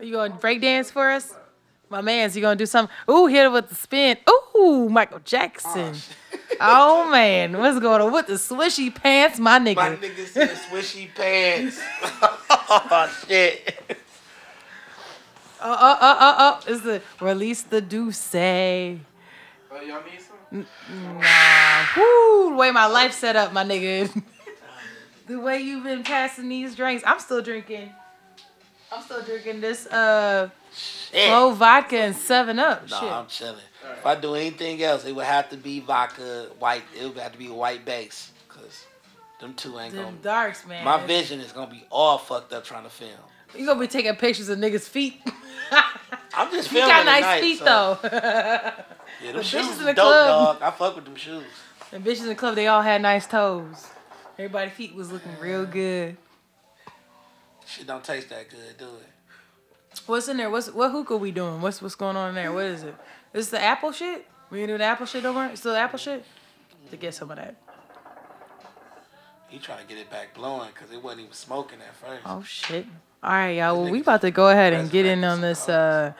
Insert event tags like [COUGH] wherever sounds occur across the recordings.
Are you gonna break dance for us? My man's, you gonna do something? Ooh, hit it with the spin. Ooh, Michael Jackson. Oh, man, what's going on with the swishy pants, my nigga? My nigga said swishy pants. oh shit. Oh, oh, oh, oh, oh! Is the release the D'USSÉ? Nah, Oh, y'all need some? Nah, woo! The way my life set up, my nigga. the way you've been passing these drinks, I'm still drinking. I'm still drinking this uh Shit. slow vodka and Seven Up. No, Shit. I'm chilling. If I do anything else, it would have to be vodka, white. It would have to be a white base, cause them two ain't Them gonna. darks, man. My vision is gonna be all fucked up trying to film. You gonna be taking pictures of niggas' feet. [LAUGHS] I'm just filming. you got nice tonight, feet so- though. [LAUGHS] [LAUGHS] Yeah, them The shoes in the dope, club. dog. I fuck with them shoes. the bitches in the club, they all had nice toes. Everybody's feet was looking real good. Shit don't taste that good, do it? What's in there? What's what hookah we doing? What's what's going on in there? What is it? Is it the apple shit? We do the apple shit over? Still the apple shit? To get some of that. He trying to get it back blowing because it wasn't even smoking at first. Oh shit. All right, y'all. Well, we about to go ahead and get in on this uh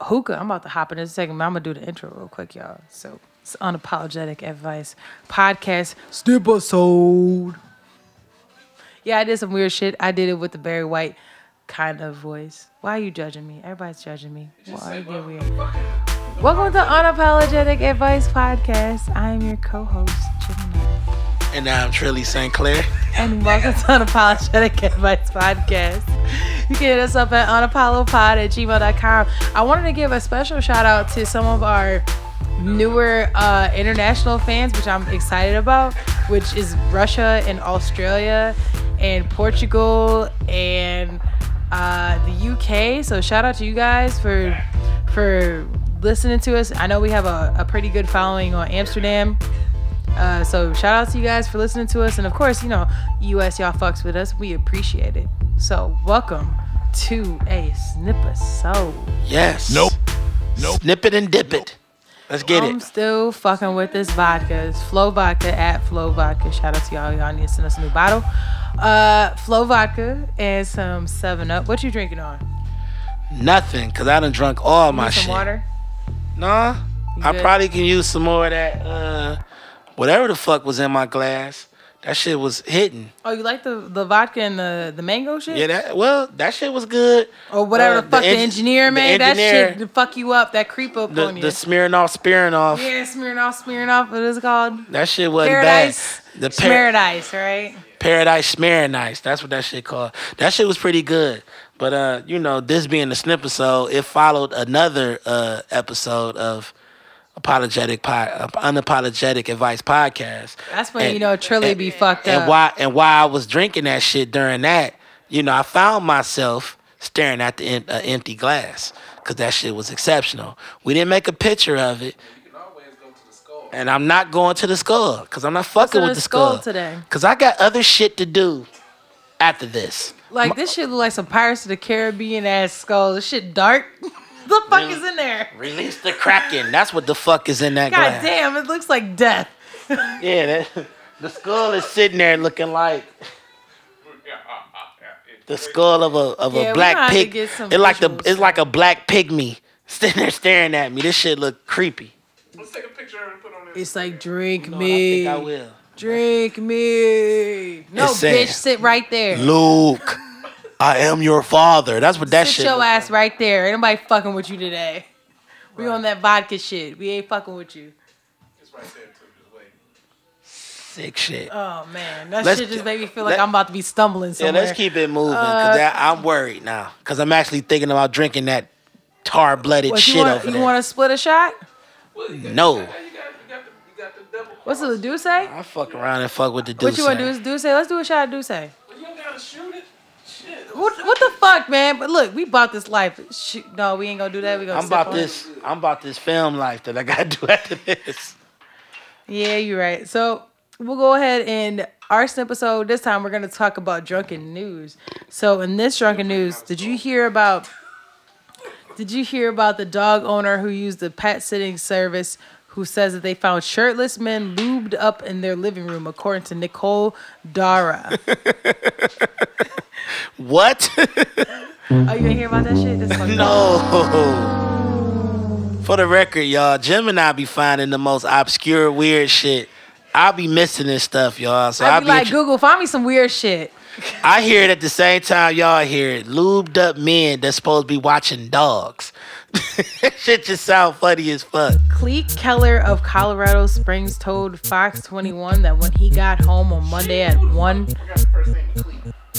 hookah. I'm about to hop in a second, but I'm gonna do the intro real quick, y'all. So it's unapologetic advice podcast step episode. Yeah, I did some weird shit. I did it with the Barry White kind of voice. Why are you judging me? Everybody's judging me. Why you get weird? Welcome to Unapologetic Advice Podcast. I am your co-host, Jimmy. And I'm Trilly St. Clair. and welcome to Unapologetic Advice Podcast. You can hit us up at unapollopod at gmail.com. I wanted to give a special shout out to some of our newer uh, international fans, which I'm excited about, which is Russia and Australia and Portugal and uh, the UK. So shout out to you guys for for listening to us. I know we have a, a pretty good following on Amsterdam. Uh, so shout out to you guys for listening to us, and of course, you know, US y'all fucks with us. We appreciate it. So welcome to a snipper soul. Yes. Nope. Nope. Snip it and dip it. Let's get it. I'm still fucking with this vodka. It's Flow Vodka at Flow Vodka. Shout out to y'all. Y'all need to send us a new bottle. Uh, Flow Vodka and some Seven Up. What you drinking on? Nothing, because I done drunk all my Need some shit. water. Nah. I probably can use some more of that, uh, whatever the fuck was in my glass. That shit was hitting. Oh, you like the the vodka and the the mango shit? Yeah, that well, that shit was good. Or whatever Uh, the fuck the, eng- engineer the made. That shit to fuck you up. That creep up The on you. the smearing off, spearing off. yeah, smearing off, smearing off. What is it called? That shit wasn't Paradise. bad. The par- Paradise, right? Paradise Smearing Ice. That's what that shit called. That shit was pretty good. But uh, you know, this being the snip episode, it followed another uh episode of apologetic pod, unapologetic advice podcast. That's when And- you know truly and- be fucked and up. And why and why I was drinking that shit during that, you know, I found myself staring at the uh, empty glass because that shit was exceptional. We didn't make a picture of it. And I'm not going to the skull because I'm not fucking in with the skull today? Because I got other shit to do after this. Like this shit look like some Pirates of the Caribbean ass skull. This shit dark. [LAUGHS] the fuck Really? is in there? Release the Kraken. That's what the fuck is in that God glass. damn, it looks like death. Yeah, that, the skull is sitting there looking like the skull of a of Yeah, we a gonna black have to pig. get some It's like the visuals. it's like a black pygmy sitting there staring at me. This shit look creepy. Let's take a picture of it and put on there. It's like drink No, me, I think I will. drink me. No, It's saying, bitch, sit right there. Luke, I am your father. That's what that sit shit. your look ass right there. Ain't nobody fucking with you today. We on that vodka shit. We ain't fucking with you. It's right there too. Just wait. Sick shit. Oh man, that Let's shit just made me feel like let- I'm about to be stumbling Yeah, let's keep it moving. Uh, Cause that, I'm worried now. Cause I'm actually thinking about drinking that tar blooded shit you want, over you there. want to split a shot? no, You got, you got, the, you got the double. What's the D'USSÉ? I fuck around and fuck with the dude. What you want to do? Is D'USSÉ? Let's do a shot. D'USSÉ. Well, you don't gotta shoot it. Shit. What what the fuck, man? But look, we bought this life. Sh- no, we ain't gonna do that. We gonna. I'm about it. this. I'm about this film life that I gotta [LAUGHS] do after this. Yeah, you're right. So we'll go ahead and our episode this time we're gonna talk about drunken news. So in this drunken news, did you hear about? Did you hear about the dog owner who used the pet sitting service who says that they found shirtless men lubed up in their living room, according to Nicole Dara. [LAUGHS] What? [LAUGHS] oh, you ain't hear about that shit? Fucked no. For the record, y'all, Jim and I be finding the most obscure, weird shit. I'll be missing this stuff, y'all. So I'll be be, like, Google, find me some weird shit. I hear it at the same time y'all hear it. Lubed up men that's supposed to be watching dogs. [LAUGHS] shit just sound funny as fuck. Cleek Keller of Colorado Springs told Fox 21 that when he got home on Monday at 1,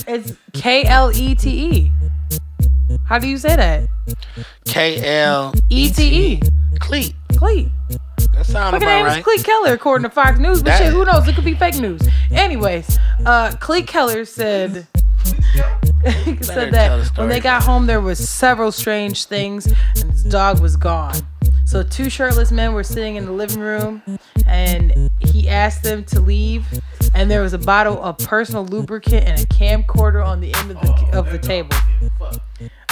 I got the first name of Cleveland. it's K L E T E. How do you say that? K L E T E. Cleat. Cleek. That sound Fucking about name right. is Cleek Keller, according to Fox News. But That- shit, who knows? It could be fake news. Anyways, uh, Cleek Keller said [LAUGHS] said that when they got home, there was several strange things, and his dog was gone. So two shirtless men were sitting in the living room, and he asked them to leave. And there was a bottle of personal lubricant and a camcorder on the end of the of the table.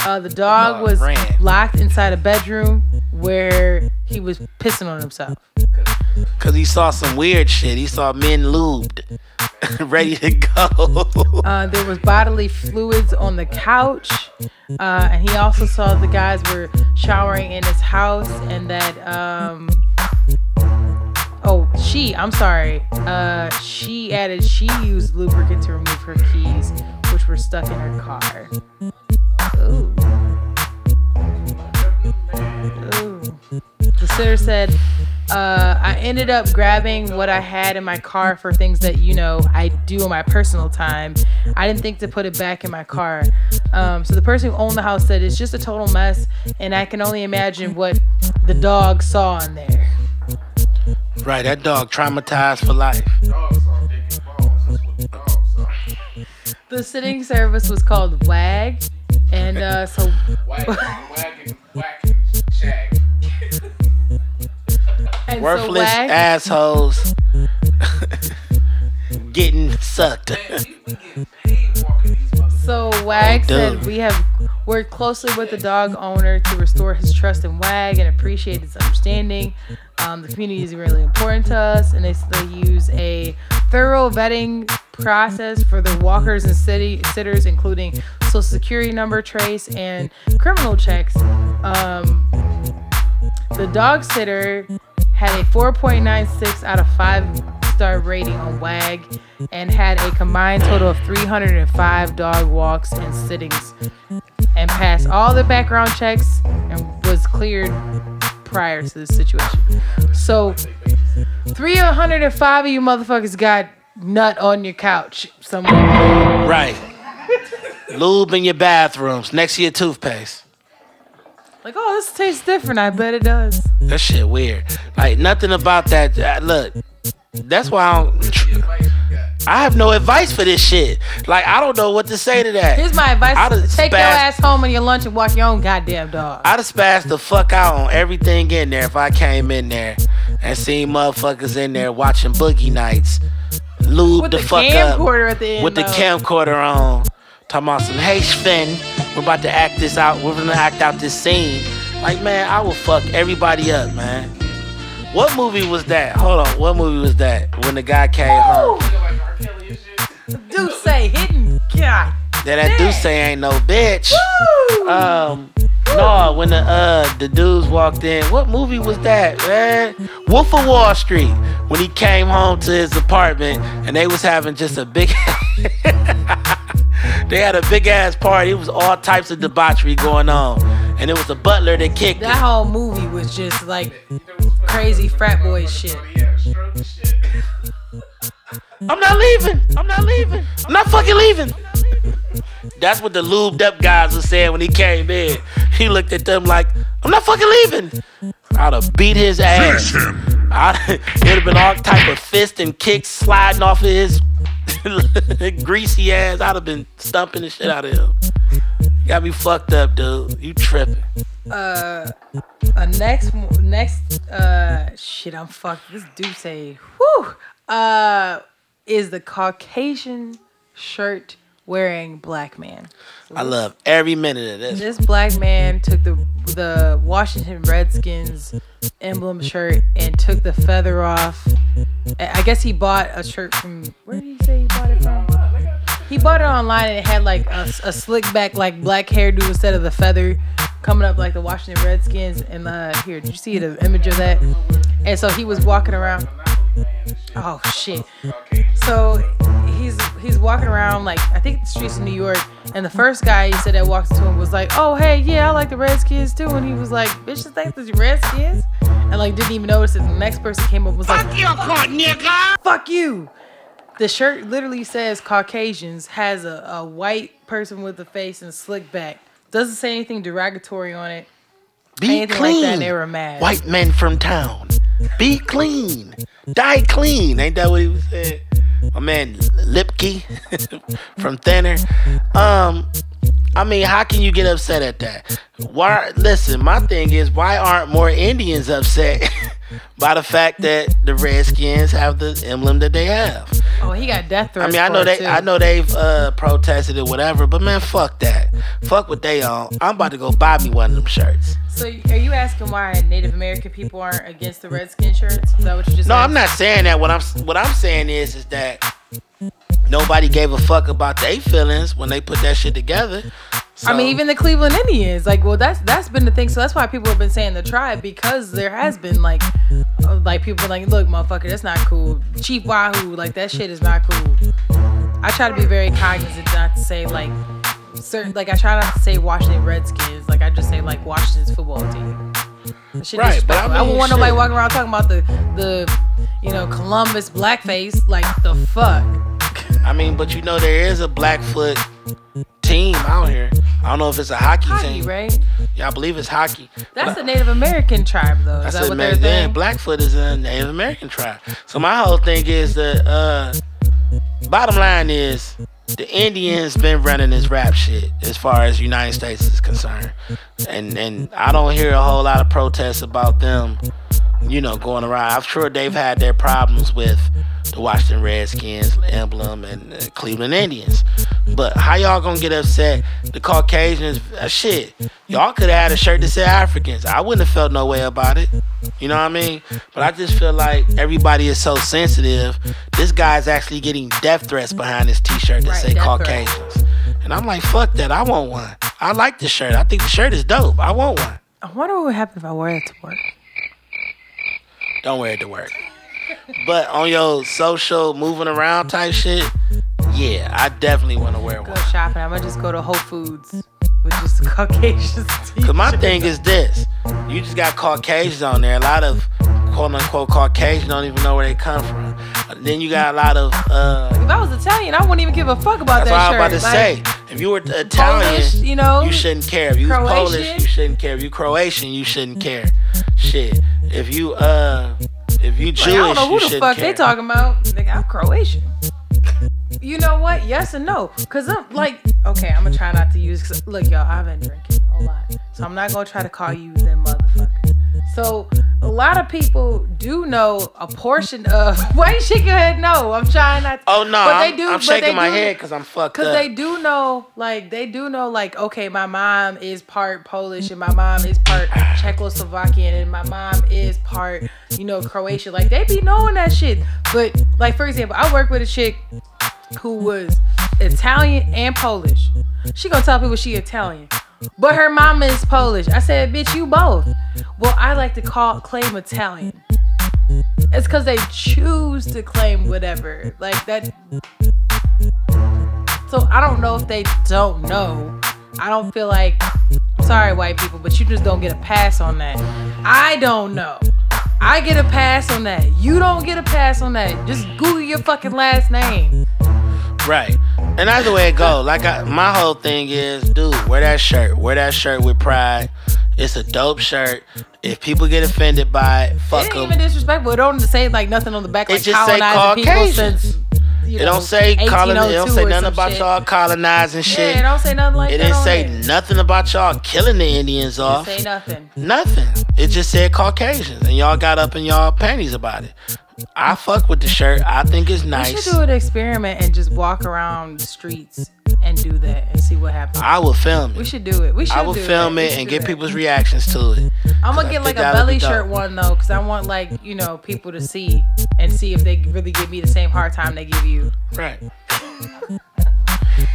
Uh, the dog dog was ran. locked inside a bedroom where he was pissing on himself. Cause he saw some weird shit. He saw men lubed, [LAUGHS] ready to go. Uh, there was bodily fluids on the couch, uh, and he also saw the guys were showering in his house, and that um, oh she I'm sorry, uh, she added she used lubricant to remove her keys, which were stuck in her car. Ooh. Ooh. The sitter said, uh, I ended up grabbing what I had in my car for things that, you know, I do in my personal time. I didn't think to put it back in my car. Um, so the person who owned the house said it's just a total mess, and I can only imagine what the dog saw in there. right, that dog traumatized for life. Dogs saw dick and balls. That's what the. The sitting service was called WAG, and uh, so and Worthless WAG, assholes [LAUGHS] getting sucked. Man, we, we getting paid walking these motherfuckers. So WAG They said we have worked closely with the dog owner to restore his trust in WAG and appreciate his understanding. Um, the community is really important to us, and they still use a thorough vetting process for the walkers and city sitters, including social security number trace and criminal checks. Um, the dog sitter had a 4.96 out of 5 star rating on WAG and had a combined total of 305 dog walks and sittings and passed all the background checks and was cleared prior to this situation. So 305 of you motherfuckers got nut on your couch somewhere. Right. Lube in your bathrooms next to your toothpaste. Like, oh, this tastes different. I bet it does. That shit weird. Like nothing about that. uh, Look, that's why I don't. Advice you got. I have no advice for this shit. Like I don't know what to say to that. Here's my advice: take your ass home on your lunch and walk your own goddamn dog. I'd have spazzed the fuck out on everything in there if I came in there and seen motherfuckers in there watching Boogie Nights, lube the, the fuck up camcorder at the end, with the camcorder on, talking about some hey Sven, we're about to act this out. We're gonna act out this scene. Like man, I will fuck everybody up, man. What movie was that? Hold on, what movie was that? When the guy came home, Feel like R. Kelly and shit. D'USSÉ hitting God. that that dude say ain't no bitch. Woo! Um, no, when the uh the dudes walked in, what movie was that, man? Wolf of Wall Street. When he came home to his apartment and they was having just a big, [LAUGHS] they had a big ass party. It was all types of debauchery going on, and it was a butler that kicked that it. whole movie was just like You know what's funny? crazy frat boy shit. He had a stroke and shit. I'm not leaving. I'm not leaving. I'm not fucking leaving. That's what the lubed up guys were saying when he came in. He looked at them like, I'm not fucking leaving. I'd have beat his ass. I'd, [LAUGHS] it'd have been all type of fist and kicks sliding off of his [LAUGHS] greasy ass. I'd have been stumping the shit out of him. Got me fucked up, dude. You tripping. Uh, uh next, next, uh, shit, I'm fucked. This dude say, whew, uh, is the Caucasian shirt wearing black man. I love every minute of this. This black man took the the Washington Redskins emblem shirt and took the feather off. I I guess he bought a shirt from where did he He bought it online and it had like a, a slick back like black hairdo instead of the feather coming up like the Washington Redskins. And uh, here, did you see the image of that? And so he was walking around. Oh shit! So he's he's walking around like I think the streets of New York, and the first guy he said that walked to him was like, "Oh hey, yeah, I like the Redskins too," and he was like, "Bitch, this ain't the Redskins," and like didn't even notice it. The next person came up and was like, "Fuck you, nigga! Fuck you!" The shirt literally says Caucasians, has a, a white person with a face and slick back. Doesn't say anything derogatory on it. Be anything like clean. that, they were mad. White men from town. Be clean. Die clean. Ain't that what he was saying? My man Lipke [LAUGHS] from Thinner. Um, I mean, how can you get upset at that? Why? Listen, my thing is, why aren't more Indians upset [LAUGHS] by the fact that the Redskins have the emblem that they have? Oh, he got death threats. I mean, I know they, too. I know they've uh, protested it, whatever. But man, fuck that. Fuck what they on. I'm about to go buy me one of them shirts. So are you asking why Native American people aren't against the Redskin shirts? Is that what you just No, said? I'm not saying that. What I'm what I'm saying is is that nobody gave a fuck about their feelings when they put that shit together. I mean, even the Cleveland Indians, like, well, that's that's been the thing. So that's why people have been saying the tribe because there has been like, uh, like people like, look, motherfucker, that's not cool. Chief Wahoo, like that shit is not cool. I try to be very cognizant not to say like certain, like I try not to say Washington Redskins. Like I just say like Washington's football team. Shit Right, but I disrespectful. I, mean, wouldn't want nobody walking around talking about the the, you know, Columbus blackface. Like the fuck. I mean, but you know there is a Blackfoot team out here. I don't know if it's a hockey, Hockey, team. right? Yeah, I believe it's hockey. That's a Native American tribe, though. Is That's that it, what man. they're Then saying? Blackfoot is a Native American tribe. So my whole thing is that uh, bottom line is the Indians been running this rap shit as far as United States is concerned, and and I don't hear a whole lot of protests about them, you know, going around. I'm sure they've had their problems with the Washington Redskins emblem and the Cleveland Indians. But how y'all gonna get upset? The Caucasians, uh, shit. Y'all could have had a shirt that said Africans. I wouldn't have felt no way about it. You know what I mean? But I just feel like everybody is so sensitive. This guy's actually getting death threats behind his T-shirt that Right, say death Caucasians. And I'm like, fuck that. I want one. I like the shirt. I think the shirt is dope. I want one. I wonder what would happen if I wore it to work. Don't wear it to work. But on your social moving around type shit, yeah, I definitely want to wear Go one. shopping. I'm gonna just go to Whole Foods with just [LAUGHS] Caucasians. [LAUGHS] Cause my thing is this: you just got Caucasians on there. A lot of quote unquote Caucasians don't even know where they come from. Then you got a lot of. uh If I was Italian, I wouldn't even give a fuck about That's that what I was shirt. about to Like, say. If you were Italian, Polish, you know, you shouldn't care. If you was Polish, you shouldn't care. If you Croatian, you shouldn't care. Shit. If you uh, if you Jewish, Like, I don't know who the fuck care. they talking about. Nigga, I'm Croatian. You know what? Yes and no. Cause I'm like, okay, I'm gonna try not to use. Cause look, y'all, I've been drinking a lot, so I'm not gonna try to call you them motherfuckers. So a lot of people do know a portion of. [LAUGHS] Why you shaking your head? No, I'm trying not. To, Oh no, but I'm, they do. I'm shaking my do- head because I'm fucked Cause they do know, like they do know, like okay, my mom is part Polish and my mom is part Czechoslovakian and my mom is part, you know, Croatian. Like they be knowing that shit. But like for example, I work with a chick who was Italian and Polish. She gonna tell people she Italian, but her mama is Polish. I said, bitch, you both. Well, I like to call claim Italian. It's because they choose to claim whatever. Like that so I don't know if they don't know. I don't feel like sorry white people, but you just don't get a pass on that. I don't know. I get a pass on that. You don't get a pass on that. Just Google your fucking last name. Right. And that's the way it go. Like I, my whole thing is, dude, wear that shirt. Wear that shirt with pride. It's a dope shirt. If people get offended by it, fuck them. It ain't even disrespectful. It don't say like nothing on the back It like just say colonizing people Caucasian. since you It know, don't say colon. Oh it don't say nothing about shit. y'all colonizing shit. Yeah, it don't say nothing like it that. didn't say there. nothing about y'all killing the Indians It off. say nothing. Nothing. It just said Caucasians, and y'all got up in y'all panties about it. I fuck with the shirt. I think it's nice. We should do an experiment and just walk around the streets and do that and see what happens. I will film it. We should do it. We should. Do it. I will film. We it and get that. people's reactions to it. I'm gonna get like a belly shirt one though, cause I want like you know people to see and see if they really give me the same hard time they give you. Right.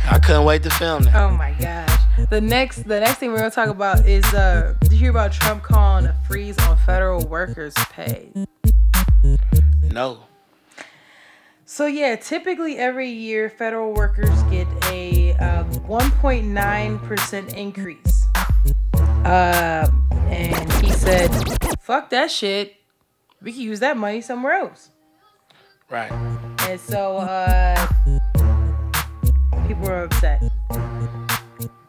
I couldn't wait to film that. Oh my gosh. The next the next thing we're gonna talk about is uh did you hear about Trump calling a freeze on federal workers' pay? No. So yeah, typically every year federal workers get a um, 1.9% increase. Um, and he said, "Fuck that shit. We can use that money somewhere else." Right. And so uh, people are upset.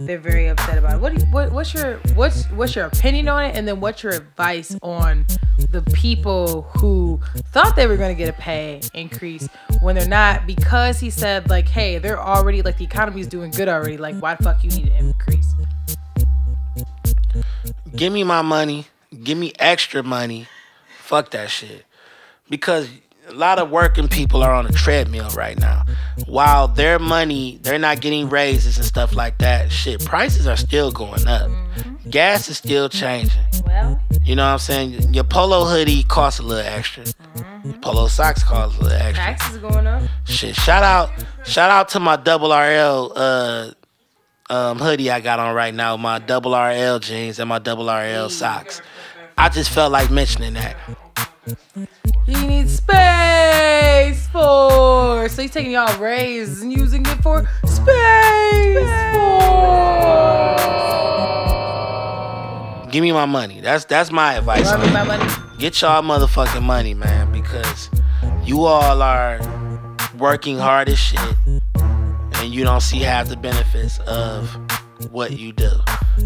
They're very upset about it. What, you, what what's your what's what's your opinion on it, and then what's your advice on the people who thought they were going to get a pay increase when they're not because he said like, hey, they're already like the economy's doing good already. Like, why the fuck you need an increase? Give me my money. Give me extra money. Fuck that shit. Because a lot of working people are on a treadmill right now. While their money, they're not getting raises and stuff like that. Shit, prices are still going up. Gas is still changing. Well, You know what I'm saying? Your polo hoodie costs a little extra. Your polo socks cost a little extra. taxes are going up. Shit, shout out, shout out to my double RL uh, um, hoodie I got on right now, my double RL jeans and my double RL socks. I just felt like mentioning that. He needs Space Force. So he's taking y'all raise and using it for Space Force. Give me my money. That's that's my advice. My money. Get y'all motherfucking money, man, because you all are working hard as shit, and you don't see half the benefits of what you do.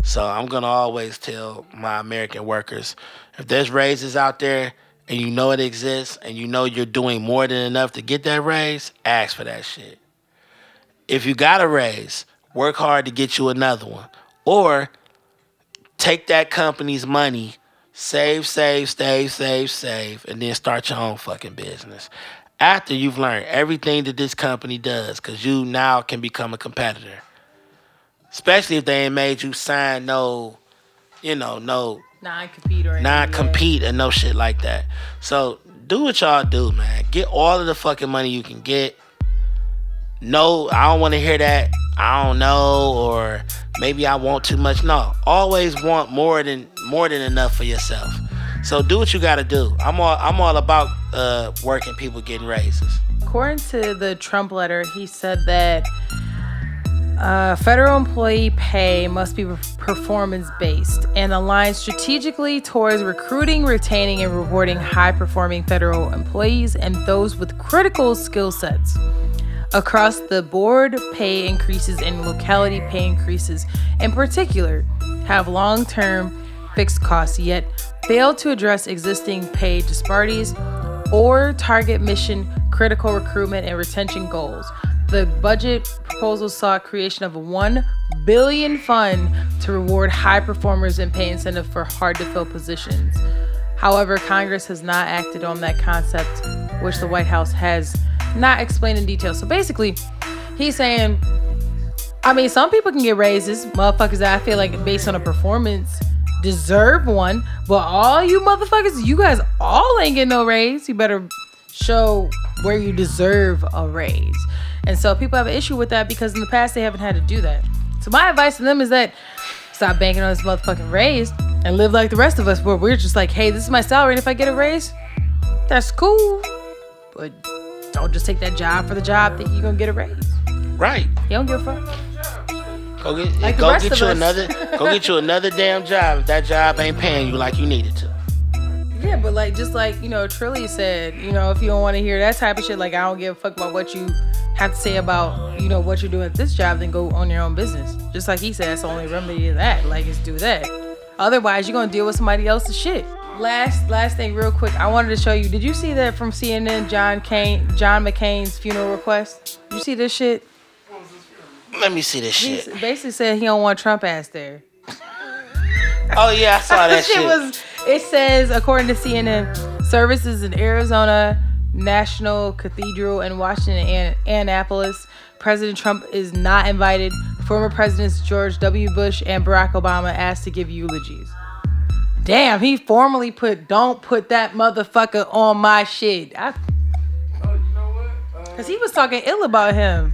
So I'm gonna always tell my American workers, if there's raises out there and you know it exists and you know you're doing more than enough to get that raise, ask for that shit. If you got a raise, work hard to get you another one, or take that company's money save, save, save, save, save, and then start your own fucking business. After you've learned everything that this company does, because you now can become a competitor. Especially if they ain't made you sign no, you know, no Non-compete or anything. non-compete and no shit like that. So do what y'all do, man. Get all of the fucking money you can get. No, I don't want to hear that. I don't know, or maybe I want too much. No, always want more than more than enough for yourself. So do what you got to do. I'm all I'm all about uh, working people getting raises. According to the Trump letter, he said that uh, federal employee pay must be performance based and aligned strategically towards recruiting, retaining, and rewarding high performing federal employees and those with critical skill sets. Across the board, pay increases and locality pay increases, in particular, have long term fixed costs, yet fail to address existing pay disparities or target mission critical recruitment and retention goals. The budget proposal saw creation of a 1 billion fund to reward high performers and pay incentive for hard to fill positions. However, Congress has not acted on that concept, which the White House has not explained in detail. So basically, he's saying, I mean, some people can get raises, motherfuckers I feel like based on a performance deserve one, but all you motherfuckers, you guys all ain't getting no raise. You better show where you deserve a raise. And so people have an issue with that because in the past they haven't had to do that. So my advice to them is that stop banking on this motherfucking raise and live like the rest of us where we're just like, hey, this is my salary, and if I get a raise, that's cool. But don't just take that job for the job that you're gonna get a raise. Right. You don't give a fuck. Go get Like go get you us. another go get you another damn job if that job ain't paying you like you needed to. Yeah, but like just like you know, Trilly said, you know, if you don't want to hear that type of shit, like I don't give a fuck about what you have to say about you know what you're doing at this job, then go on your own business. Just like he said, that's the only remedy to that. Like is do that. Otherwise, you're gonna deal with somebody else's shit. Last last thing, real quick, I wanted to show you. Did you see that from CNN? John Kane, John McCain's funeral request. You see this shit? Let me see this He shit. basically said he don't want Trump ass there. Oh yeah, I saw [LAUGHS] that This shit. was. It says, according to CNN, services in Arizona, National Cathedral in Washington, and Annapolis, President Trump is not invited. Former Presidents George W. Bush and Barack Obama asked to give eulogies. Damn, he formally put don't put that motherfucker on my shit. I, Oh, you know what? Uh, Cause he was talking ill about him.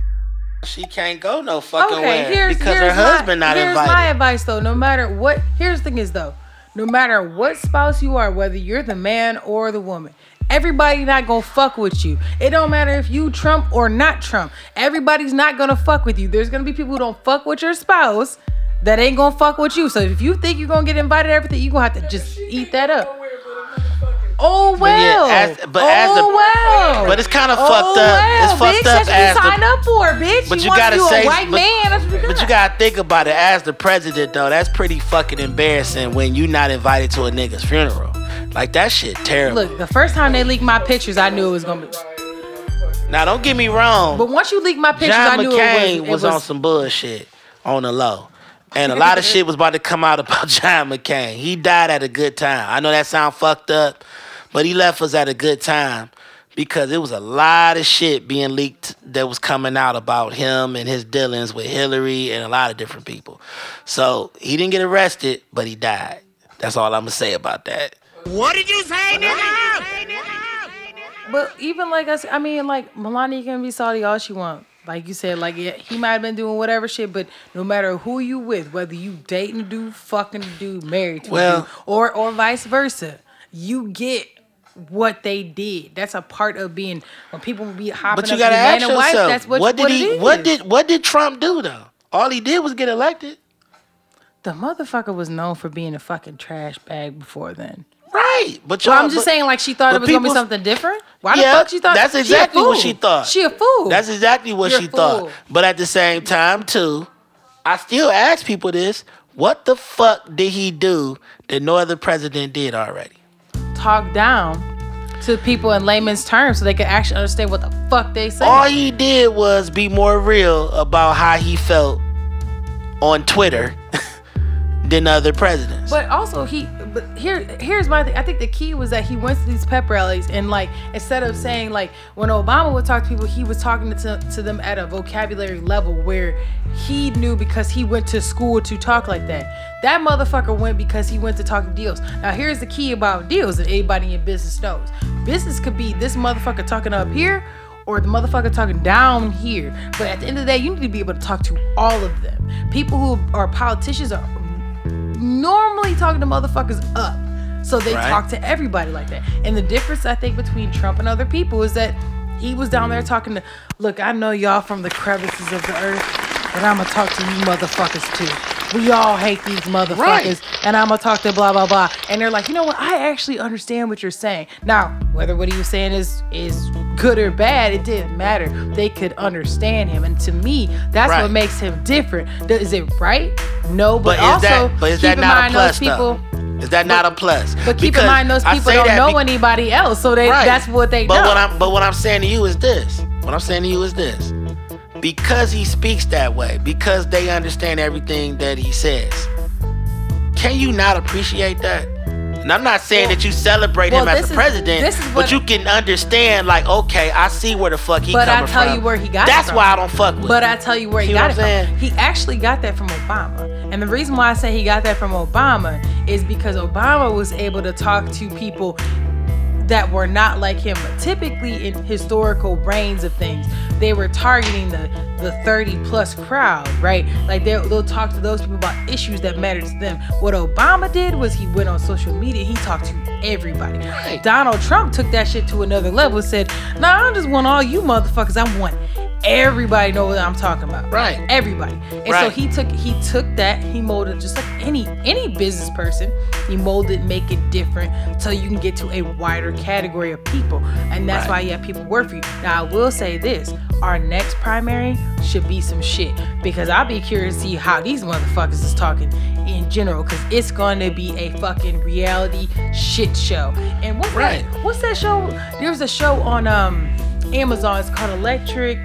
She can't go no fucking Okay, where here's because here's her husband my, not here's invited. my advice though. No matter what, here's the thing is though, no matter what spouse you are, whether you're the man or the woman, everybody not gonna fuck with you. It don't matter if you Trump or not Trump. Everybody's not gonna fuck with you. There's gonna be people who don't fuck with your spouse that ain't gonna fuck with you. So if you think you're gonna get invited to everything, you gonna have to just eat that up. Nowhere but Oh yeah, well. as- but oh as the- well. but it's kinda oh, fucked up. Well, It's fucked bitch, up That's what you signed up for, bitch. But you want gotta to say- a white but- man. That's what. But you gotta think about it as the president though. That's pretty fucking embarrassing when you not invited to a nigga's funeral. Like that shit terrible. Look, the first time they leaked my pictures, I knew it was gonna be. now don't get me wrong. But once you leaked my pictures, John I knew McCain it was. It was, was, on some bullshit on the low. And a lot of shit was about to come out about [LAUGHS] John McCain. He died at a good time. I know that sound fucked up, but he left us at a good time because it was a lot of shit being leaked that was coming out about him and his dealings with Hillary and a lot of different people. So he didn't get arrested, but he died. That's all I'm gonna say about that. What did you say, nigga? But even like us, I mean, like Melania can be salty all she want. Like you said, like yeah, he might have been doing whatever shit, but no matter who you with, whether you dating a dude, fucking a dude, married to a Well- dude, or or vice versa, you get what they did. That's a part of being when people be hopping But you gotta to be man ask and wife. yourself, That's what, what did what he? What did what did Trump do though? All he did was get elected. the motherfucker was known for being a fucking trash bag before then? Right, but Well, I'm just but- saying, like she thought it was gonna be something different. Why Yeah, the fuck she thought? that's she exactly what she thought. She a fool. That's exactly what You're she thought. But at the same time, too, I still ask people this: What the fuck did he do that no other president did already? Talk down to people in layman's terms so they can actually understand what the fuck they say. All he did was be more real about how he felt on Twitter [LAUGHS] than other presidents. But also he, but here, here's my thing. I think the key was that he went to these pep rallies and like instead of saying like when Obama would talk to people, he was talking to, to them at a vocabulary level where he knew because he went to school to talk like that. That motherfucker went because he went to talk to deals. Now here's the key about deals that anybody in business knows. Business could be this motherfucker talking up here or the motherfucker talking down here. But at the end of the day, you need to be able to talk to all of them. People who are politicians are normally talking to motherfuckers up. So they Right. talk to everybody like that. And the difference I think between Trump and other people is that he was down there talking to look, I know y'all from the crevices of the earth, but I'ma talk to you motherfuckers too. We all hate these motherfuckers, Right. and I'm gonna talk to blah blah blah. And they're like, you know what? I actually understand what you're saying. Now, whether what he was saying is is good or bad, it didn't matter. They could understand him, and to me, that's Right. what makes him different. Is it right? No, but, But is also that but is keep that in not a mind plus those people. though? Is that not a plus? But keep Because in mind, those people don't know be- anybody else, so they Right. that's what they but know. what I'm but what I'm saying to you is this. What I'm saying to you is this. Because he speaks that way, because they understand everything that he says. Can you not appreciate that? And I'm not saying Well- that you celebrate well, him as a president, this is but you can understand, like, okay, I see where the fuck he But I tell you where he got it That's why I don't fuck with. But him. I tell you where he See got it from. saying? He actually got that from Obama. And the reason why I say he got that from Obama is because Obama was able to talk to people that were not like him. But typically in historical reigns of things, they were targeting the the 30 plus crowd, right? Like they'll, they'll talk to those people about issues that matter to them. What Obama did was he went on social media, he talked to everybody. Donald Trump took that shit to another level, said, nah, I just want all you motherfuckers. I want everybody know what I'm talking about. Right. Everybody. And so he took he took that, he molded just like any any business person, he molded, make it different so you can get to a wider category of people. And that's Right. why you have people work for you. Now I will say this, our next primary should be some shit. Because I'll be curious to see how these motherfuckers is talking in general. Cause it's gonna be a fucking reality shit show. And what's Right. that what's that show? There's a show on um Amazon. It's called Electric,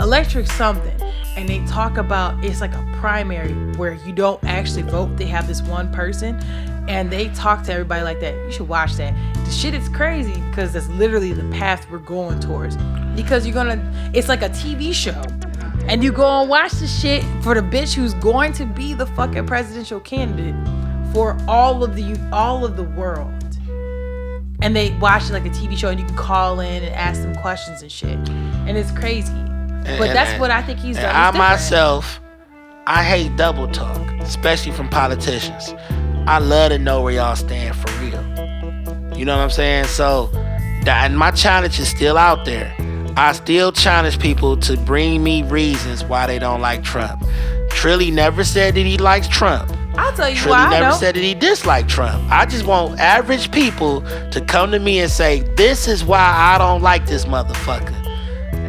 Electric something, and they talk about it's like a primary where you don't actually vote. They have this one person, and they talk to everybody like that. You should watch that. The shit is crazy because that's literally the path we're going towards. Because you're gonna, it's like a TV show, And you go and watch the shit for the bitch who's going to be the fucking presidential candidate for all of the all of the world. And they watch like a TV show and you can call in and ask them questions and shit. And it's crazy. But And- that's and- what I think he's and done. I different. myself, I hate double talk, especially from politicians. I love to know where y'all stand for real. You know what I'm saying? So, that, and my challenge is still out there. I still challenge people to bring me reasons why they don't like Trump. Trilly never said that he likes Trump. I'll tell you Trilly why. I never know. said that he disliked Trump. I just want average people to come to me and say, "This is why I don't like this motherfucker,"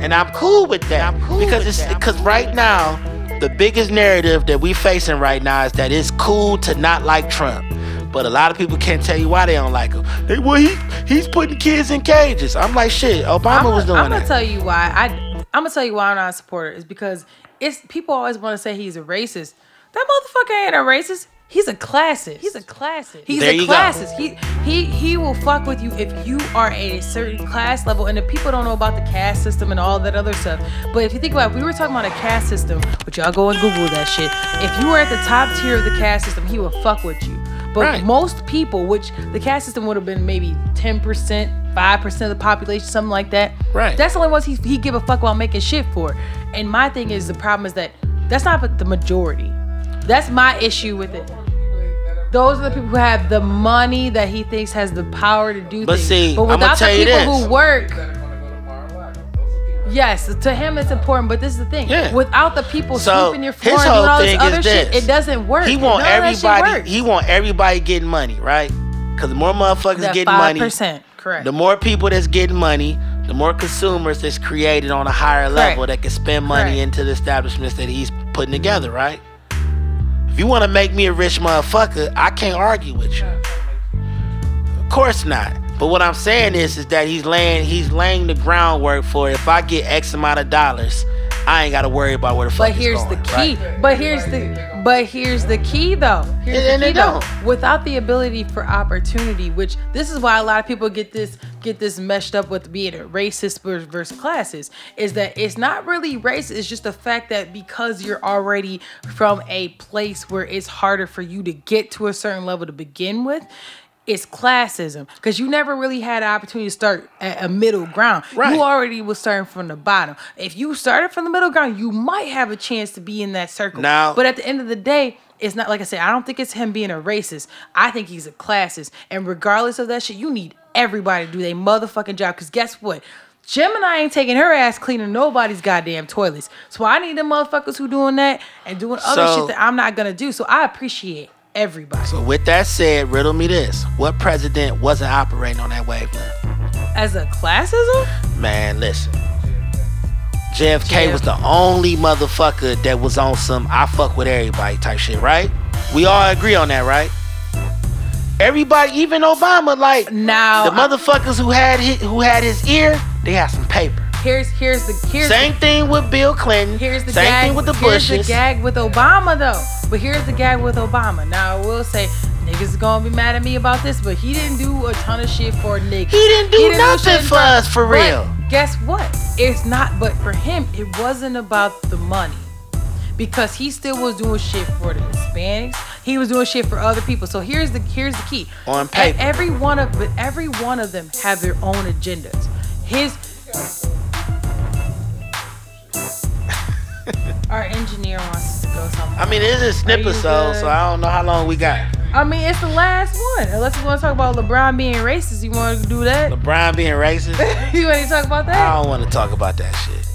and I'm cool with that. I'm cool because with it's that. because right now, the biggest narrative that we're facing right now is that it's cool to not like Trump. But a lot of people can't tell you why they don't like him. They well, he he's putting kids in cages. I'm like, shit. Obama I'm was doing I'm gonna that. tell you why. I I'm gonna tell you why I'm not a supporter. Is because it's people always want to say he's a racist. That motherfucker ain't a racist. He's a classist. He's a classist. He's There a you go. classist. He he he will fuck with you if you are at a certain class level. And if people don't know about the caste system and all that other stuff, but if you think about, it, we were talking about a caste system, but y'all go and Google that shit. If you were at the top tier of the caste system, he will fuck with you. But Right. most people, which the caste system would have been maybe 10%, 5% of the population, something like that. Right. That's the only ones he, he give a fuck about making shit for. And my thing is, the problem is that that's not the majority. That's my issue with it. Those are the people who have the money that he thinks has the power to do But things. see, but without the people this. who work, That are gonna go to Mar-a-Lago. Those are people. yes, to him it's important. But this is the thing: Yeah. without the people So, sweeping your floor and doing all this other is shit, it doesn't work. He want None of that shit everybody. He want everybody getting money, right? Because the more motherfuckers that getting five money, percent, correct? the more people that's getting money, the more consumers that's created on a higher level that can spend money Correct. into the establishments that he's putting together, right? If you want to make me a rich motherfucker, I can't argue with you. Of course not. But what I'm saying is, is that he's laying he's laying the groundwork for if I get X amount of dollars, I ain't got to worry about where the fuck But here's going, the key. right? But here's the but here's the key though. Here's And- and the key they though. don't. Without the ability for opportunity, which this is why a lot of people get this get this meshed up with being a racist versus classes, is that it's not really racist. It's just the fact that because you're already from a place where it's harder for you to get to a certain level to begin with. It's classism because you never really had an opportunity to start at a middle ground. Right. You already was starting from the bottom. If you started from the middle ground, you might have a chance to be in that circle. Now- but at the end of the day, it's not like I said. I don't think it's him being a racist. I think he's a classist. And regardless of that shit, you need everybody to do their motherfucking job. Cause guess what? Gemini ain't taking her ass cleaning nobody's goddamn toilets. So I need the motherfuckers who doing that and doing other So- shit that I'm not gonna do. So I appreciate everybody. So with that said, riddle me this: What president wasn't operating on that wavelength? As a classism, Man, listen. JFK was the only motherfucker that was on some I fuck with everybody type shit, right? We all agree on that, right? Everybody, even Obama, like now the motherfuckers who had his, who had his ear, they had some paper. Here's here's the here's Same thing with Bill Clinton. Here's the Same gag. thing with the here's Bushes. the gag with Obama though. But here's the gag with Obama. Now I will say niggas is gonna be mad at me about this, but he didn't do a ton of shit for niggas. He didn't do nothing shit for us, for but real. Guess what? It's not. But for him, it wasn't about the money. Because he still was doing shit for the Hispanics. He was doing shit for other people. So here's the here's the key. On paper. Every one of but every one of them have their own agendas. His [LAUGHS] our engineer wants to go somewhere. I mean, it is a Are snip so so I don't know how long we got. I mean, it's the last one. Unless you want to talk about LeBron being racist, you want to do that? LeBron being racist. [LAUGHS] you want to talk about that? I don't want to talk about that shit.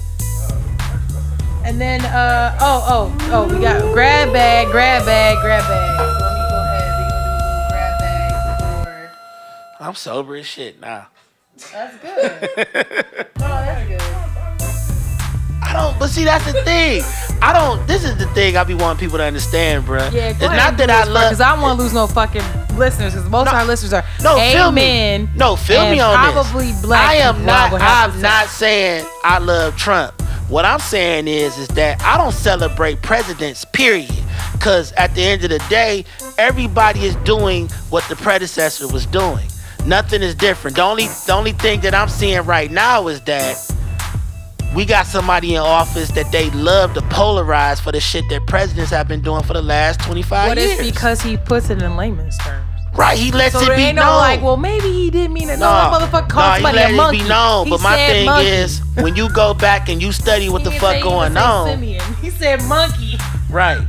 And then, uh, oh, oh, oh, we got grab bag, grab bag, grab bag. So let me go ahead. Gonna do grab bag. I'm sober as shit now. That's good. no, [LAUGHS] that's good. I don't. But see, that's the thing. I don't. This is the thing I be wanting people to understand, bruh. Yeah, it's not that I love. because I don't want to lose no fucking listeners because most of our listeners are no, feel me. amen. No, feel me on probably this. black I am not. would have to I'm not saying I love Trump. What I'm saying is, is that I don't celebrate presidents. Period. Because at the end of the day, everybody is doing what the predecessor was doing. Nothing is different. The only, the only thing that I'm seeing right now is that we got somebody in office that they love to polarize for the shit that presidents have been doing for the last 25 But years. it's because he puts it in layman's terms. right, he lets So it be ain't known. no like, well, maybe he didn't mean it. No, that motherfucker called he somebody a monkey. it be known. He but my thing monkey. is, when you go back and you study what He the fuck going on, simian. He said monkey. right?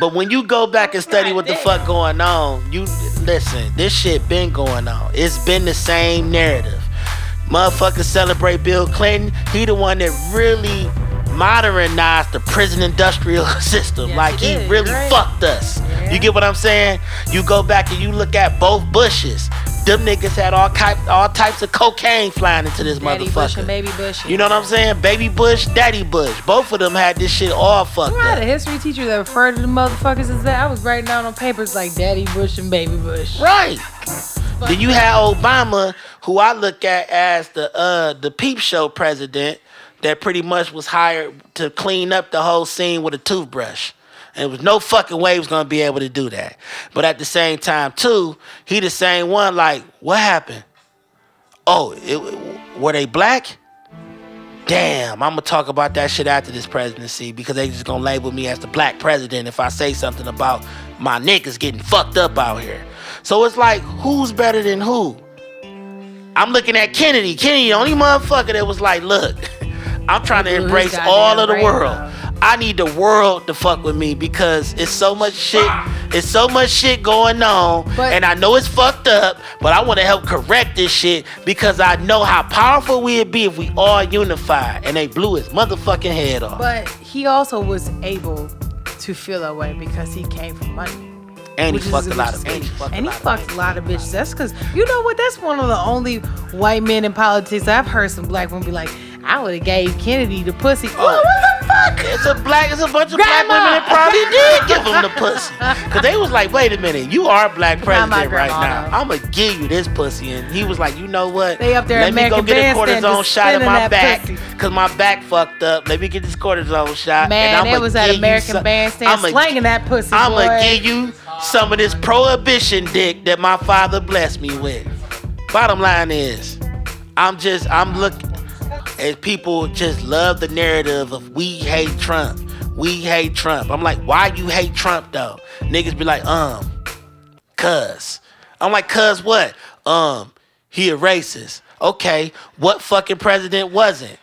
But when you go back and study God what the fuck going on, you listen. This shit been going on. It's been the same narrative. Motherfuckers celebrate Bill Clinton. He the one that really modernized the prison industrial [LAUGHS] system. Yes, like he he really Right. fucked us. Yeah. You get what I'm saying? You go back and you look at both Bushes. Them niggas had all type, all types of cocaine flying into this Daddy motherfucker. Bush and Baby Bush. You know what I'm saying? Baby Bush, Daddy Bush. Both of them had this shit all fucked I had a history teacher that referred to the motherfuckers as that. I was writing down on papers like Daddy Bush and Baby Bush. Right. Then you had Obama, who I look at as the uh the peep show president, that pretty much was hired to clean up the whole scene with a toothbrush. There was no fucking way he was gonna be able to do that. But at the same time, too, he the same one. Like, what happened? Oh, it, were they black? Damn, I'm gonna talk about that shit after this presidency because they just gonna label me as the black president if I say something about my niggas getting fucked up out here. So it's like, who's better than who? I'm looking at Kennedy. Kennedy, the only motherfucker that was like, look, [LAUGHS] I'm trying to embrace all of the world. I need the world to fuck with me because it's so much shit. It's so much shit going on, But- and I know it's fucked up. But I want to help correct this shit because I know how powerful we'd be if we all unified. And they blew his motherfucking head off. But he also was able to feel that way because he came from money. and he fucked a lot of. And he fucked and a he lot fucked of. a lot of bitches. That's because you know what? That's one of the only white men in politics I've heard some black women be like, "I would have gave Kennedy the pussy." Oh, what the fuck? It's a black, it's a bunch of Grandma. black women that probably [LAUGHS] did give him the pussy. Cause they was like, wait a minute, you are black Not my president right now. though. I'm gonna give you this pussy. And he was like, you know what? They up there Let me go get a cortisone shot in my back. pussy. Cause my back fucked up. Let me get this cortisone shot. Man, and they I'ma was at give you American some- Bandstand I'ma, slanging that pussy. I'ma give you some of this prohibition dick that my father blessed me with. Bottom line is, I'm just I'm looking as people just love the narrative of we hate Trump. We hate Trump. I'm like, why you hate Trump though? Niggas be like, um, cuz. I'm like, cuz what? Um, he a racist. Okay, what fucking president wasn't?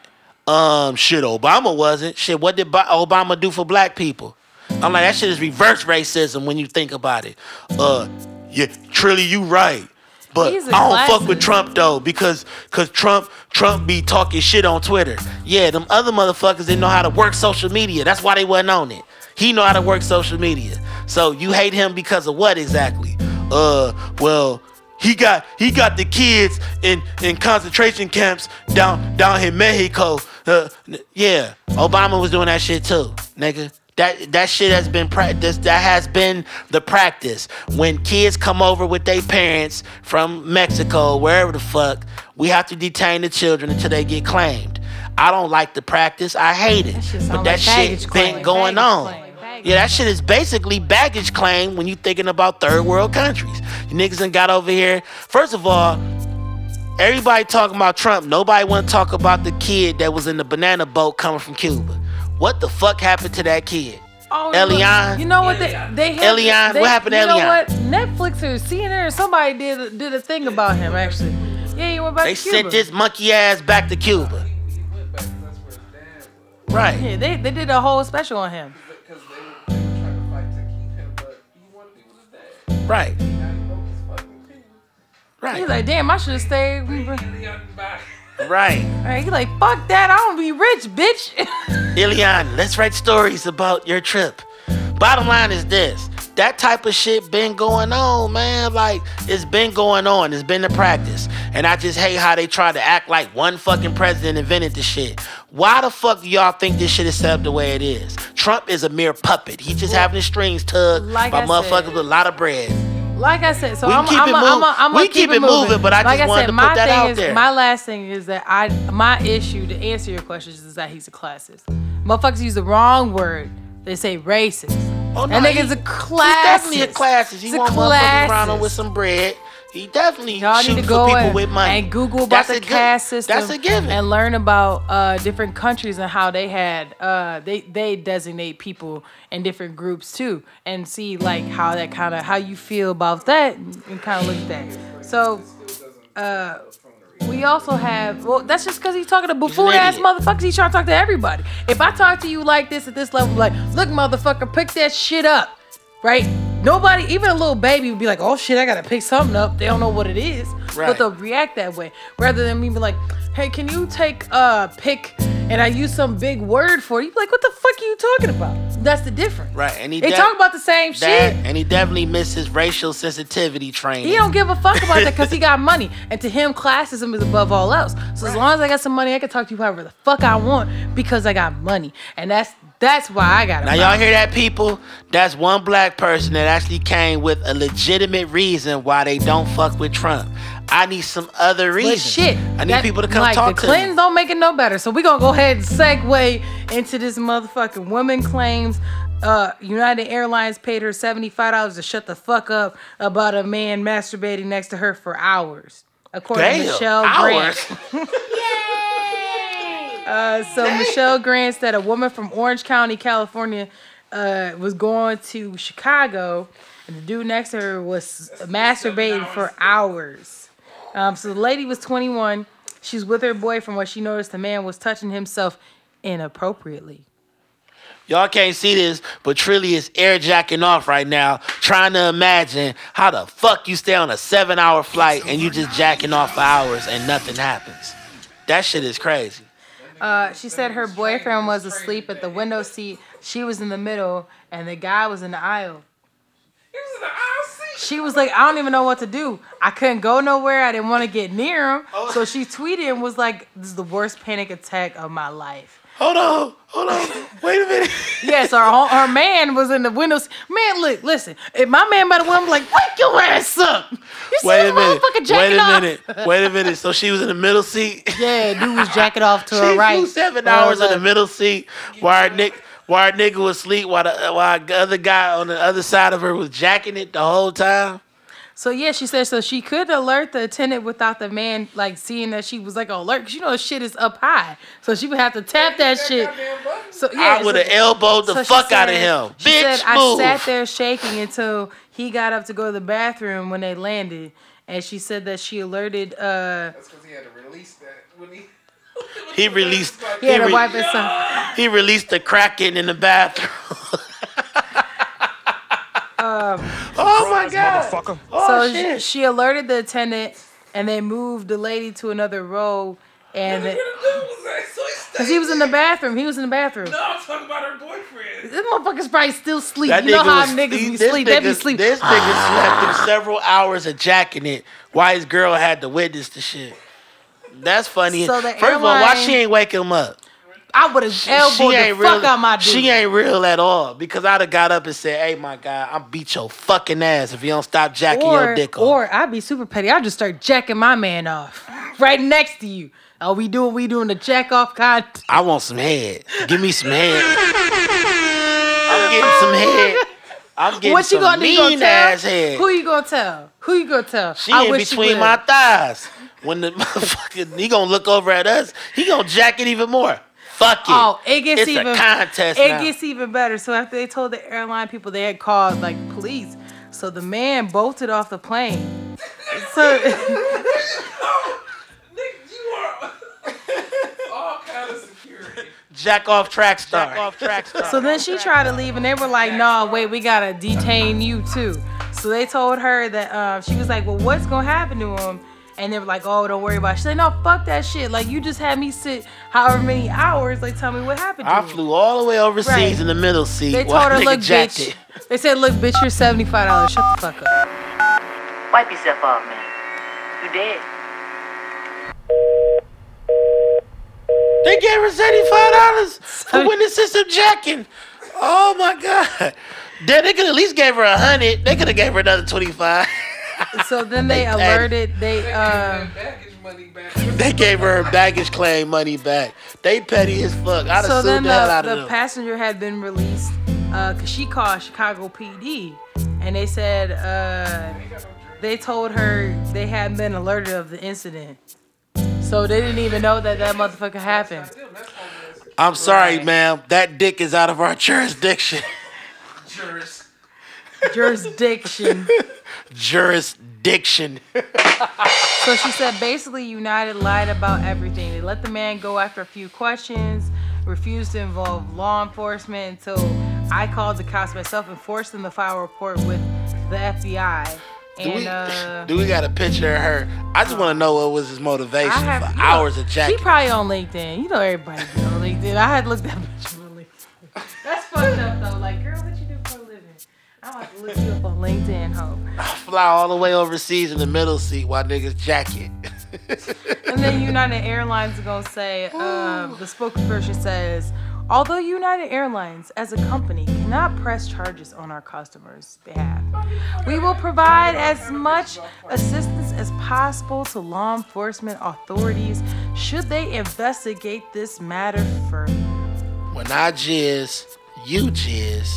Um, shit, Obama wasn't. Shit, what did Obama do for black people? I'm like, that shit is reverse racism when you think about it. Uh, yeah, truly, you right. But I don't fuck with Trump though because cause Trump Trump be talking shit on Twitter. Yeah, them other motherfuckers didn't know how to work social media. That's why they wasn't on it. He know how to work social media. So you hate him because of what exactly? Uh, well, he got he got the kids in in concentration camps down down in Mexico. Uh, yeah, Obama was doing that shit too, nigga. That that shit has been practiced. That has been the practice. When kids come over with their parents from Mexico, wherever the fuck, we have to detain the children until they get claimed. I don't like the practice. I hate it. shit but sound that like shit baggage been claim. going Baggage on. claim. Yeah, that shit is basically baggage claim when you thinking about third world countries. You niggas done got over here. First of all, everybody talking about Trump. Nobody want to talk about the kid that was in the banana boat coming from Cuba. What the fuck happened to that kid? Oh, Elian? look, You know what they they had, Elian? They, What happened to you know what? Netflix or CNN or somebody did did a thing about him actually. Yeah, he went back They to Cuba. sent this monkey ass back to Cuba. He went back 'cause that's where his dad was. Right. Yeah, they they did a whole special on him. Because they were, they were trying to fight to keep him, but he wanted to be with his dad. Right. Now he broke his fucking opinion. Right. He's like, damn, I should have stayed. Right. Right, he's like, fuck that, I don't be rich, bitch. [LAUGHS] Elian, let's write stories about your trip. Bottom line is this. That type of shit been going on, man. Like, it's been going on. It's been the practice. And I just hate how they try to act like one fucking president invented the shit. Why the fuck do y'all think this shit is set up the way it is? Trump is a mere puppet. He's just having his strings tugged Like by I motherfuckers said. with a lot of bread. Like I said, so We I'm, keep I'm, it I'm, mov- I'm, I'm, we keep it moving, but I like just I wanted said, to my put that thing out is, there. My last thing is that I, my issue to answer your questions is that he's a classist. Motherfuckers use the wrong word. They say racist. Oh, that no, nigga's he- a classist. He's definitely a classist. He want motherfuckers around with some bread. He definitely Y'all need to go people and, with money. and Google about That's the good- caste system. That's a given. And learn about uh, different countries and how they had uh, they they designate people in different groups too, and see like how that kind of how you feel about that and kind of look at that. So. Uh, we also have well. That's just because he's talking to buffoon ass motherfuckers. He's trying to talk to everybody. If I talk to you like this at this level, like, look, motherfucker, pick that shit up, right? Nobody, even a little baby, would be like, oh shit, I gotta pick something up. They don't know what it is, but they'll react that way rather than me be like, hey, can you take uh pick and I use some big word for it? You like, what the fuck are you talking about? That's the difference. Right, and he they def- talk about the same that, shit. and he definitely misses racial sensitivity training. He don't give a fuck about that [LAUGHS] because he got money. And to him, classism is above all else. So as long as I got some money, I can talk to you however the fuck I want because I got money. And that's that's why I got it. Now y'all hear that, people? That's one black person that actually came with a legitimate reason why they don't fuck with Trump. I need some other But reason. shit, I need that- people to come like, talk the to Clintons me. don't make it no better. So we gonna go ahead and segue into this motherfucking woman claims uh, United Airlines paid her seventy five dollars to shut the fuck up about a man masturbating next to her for hours, according to Damn, Michelle hours. [LAUGHS] Grant. Uh, so Michelle Grant said a woman from Orange County, California, uh, was going to Chicago, and the dude next to her was masturbating for hours. Um, so the lady was 21. She's with her boyfriend when she noticed the man was touching himself inappropriately. Y'all can't see this, but Trilly is air jacking off right now, trying to imagine how the fuck you stay on a seven hour flight and you just jacking off for hours and nothing happens. That shit is crazy. Uh, she said her boyfriend was asleep at the window seat. She was in the middle, and the guy was in the aisle. He was in the aisle seat. She was like, I don't even know what to do. I couldn't go nowhere. I didn't want to get near him. Oh. So she tweeted and was like, This is the worst panic attack of my life. Hold on, hold on, wait a minute. [LAUGHS] Yes, her her man was in the windows. Man, look, listen. If my man by the window, I'm like, wake your ass up. You Wait a minute. Wait a off? minute. Wait a minute. So she was in the middle seat. [LAUGHS] Yeah, dude was jacking off to She her right. seven hours in the middle seat while nick, while nigga was asleep while the, while the other guy on the other side of her was jacking it the whole time. So yeah, she said so she could alert the attendant without the man like seeing that she was like alert. 'cause you know shit is up high, so she would have to tap that shit. Goddamn button. So yeah, I would so- have elbowed the so she fuck out of said- him. She Bitch, said I move. sat there shaking until he got up to go to the bathroom when they landed, and she said that she alerted. uh That's because he had to release that when he. [LAUGHS] He released. He had to re- wipe his son. He released the kraken in the bathroom. [LAUGHS] Um, oh my god! Oh so shit! she, she alerted the attendant, and they moved the lady to another row, and Where was at? So he because he was in the bathroom, he was in the bathroom. No, I'm talking about her boyfriend. This motherfucker's probably still sleep. That you know how was niggas he- be this sleep. They be nigga- sleep. This nigga ah. slept through several hours of jacking it Why his girl had to witness the shit. That's funny. So the First of all, why she ain't wake him up? I would have elbowed the fuck out my dude. She ain't real at all because I'd have got up and said, "Hey, my guy, I'll beat your fucking ass if you don't stop jacking or, your dick off." or I'd be super petty. I'd just start jacking my man off [LAUGHS] right next to you. Oh, we doing we doing the jack off con. I want some head. Give me some head. I'm getting some head. I'm getting What you some gonna do? You gonna mean ass head. Who you gonna tell? Who you gonna tell? She I in between my thighs. When the [LAUGHS] motherfucker, he gonna look over at us, he gonna jack it even more. Fuck it. Oh, it gets it's even a contest It now. gets even better. So after they told the airline people, they had called like police. So the man bolted off the plane. So [LAUGHS] [LAUGHS] you are [LAUGHS] all kind of security. Jack off track star. Jack off track star. So then she tried to leave, and they were like, "No, wait, we gotta detain you too." So they told her that um, she was like, "Well, what's gonna happen to him?" And they were like, "Oh, don't worry about." it. She said, "No, fuck that shit. Like you just had me sit however many hours. Like tell me what happened to I him." flew all the way overseas Right. in the middle seat. They told her, "Look, bitch." it. They said, "Look, bitch, you're seventy five dollars. Shut the fuck up." Wipe yourself off, man. You dead. They gave her seventy-five dollars [LAUGHS] for witnessing some jacking. Oh my god! Then they could at least gave her a hundred. They could have gave her another twenty-five. [LAUGHS] So then they They alerted. They They gave baggage money back. They gave her her baggage claim money back. They petty as fuck. I'd So have then sued the hell the, out of the them. passenger had been released, because she called Chicago PD, and they said uh, they told her they hadn't been alerted of the incident, so they didn't even know that that motherfucker happened. I'm sorry, Right. ma'am. That dick is out of our [LAUGHS] jurisdiction. Juris. Jurisdiction. jurisdiction. So she said basically United lied about everything. They let the man go after a few questions, refused to involve law enforcement until I called the cops myself and forced them to file a report with the FBI. Do And we, uh do we got a picture of her? I just want to know what was his motivation have for you know, hours of She probably on LinkedIn. You know everybody on LinkedIn. I had looked that bitch on LinkedIn. That's fucked up though. Like, girl, I'm about to look you up on LinkedIn, ho. [LAUGHS] Fly all the way overseas in the middle seat while niggas jacket. [LAUGHS] And then United Airlines is gonna say, uh, the spokesperson says, although United Airlines as a company cannot press charges on our customers' behalf, we will provide as much assistance as possible to law enforcement authorities should they investigate this matter further. when I jizz, you jizz,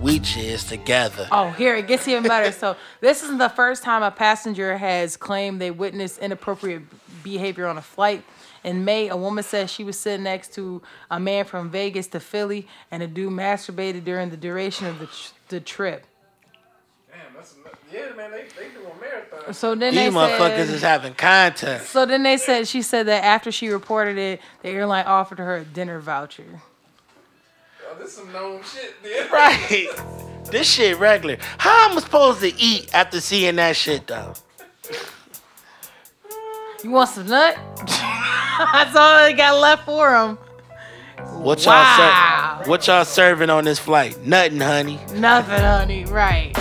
we jizz together. Oh, here it gets even better. So [LAUGHS] this isn't the first time a passenger has claimed they witnessed inappropriate behavior on a flight. In May, a woman said she was sitting next to a man from Vegas to Philly, and a dude masturbated during the duration of the, tr- the trip. Damn, that's enough. Yeah, man, they, they do a marathon. So then These they motherfuckers said, is having content. so then they said she said that after she reported it, the airline offered her a dinner voucher. Some known shit, then. [LAUGHS] Right. This shit regular. How am I supposed to eat after seeing that shit though? [LAUGHS] You want some nut? [LAUGHS] That's all they got left for them. What y'all Wow. ser- What y'all serving on this flight? Nothing, honey. Nothing, honey. Right.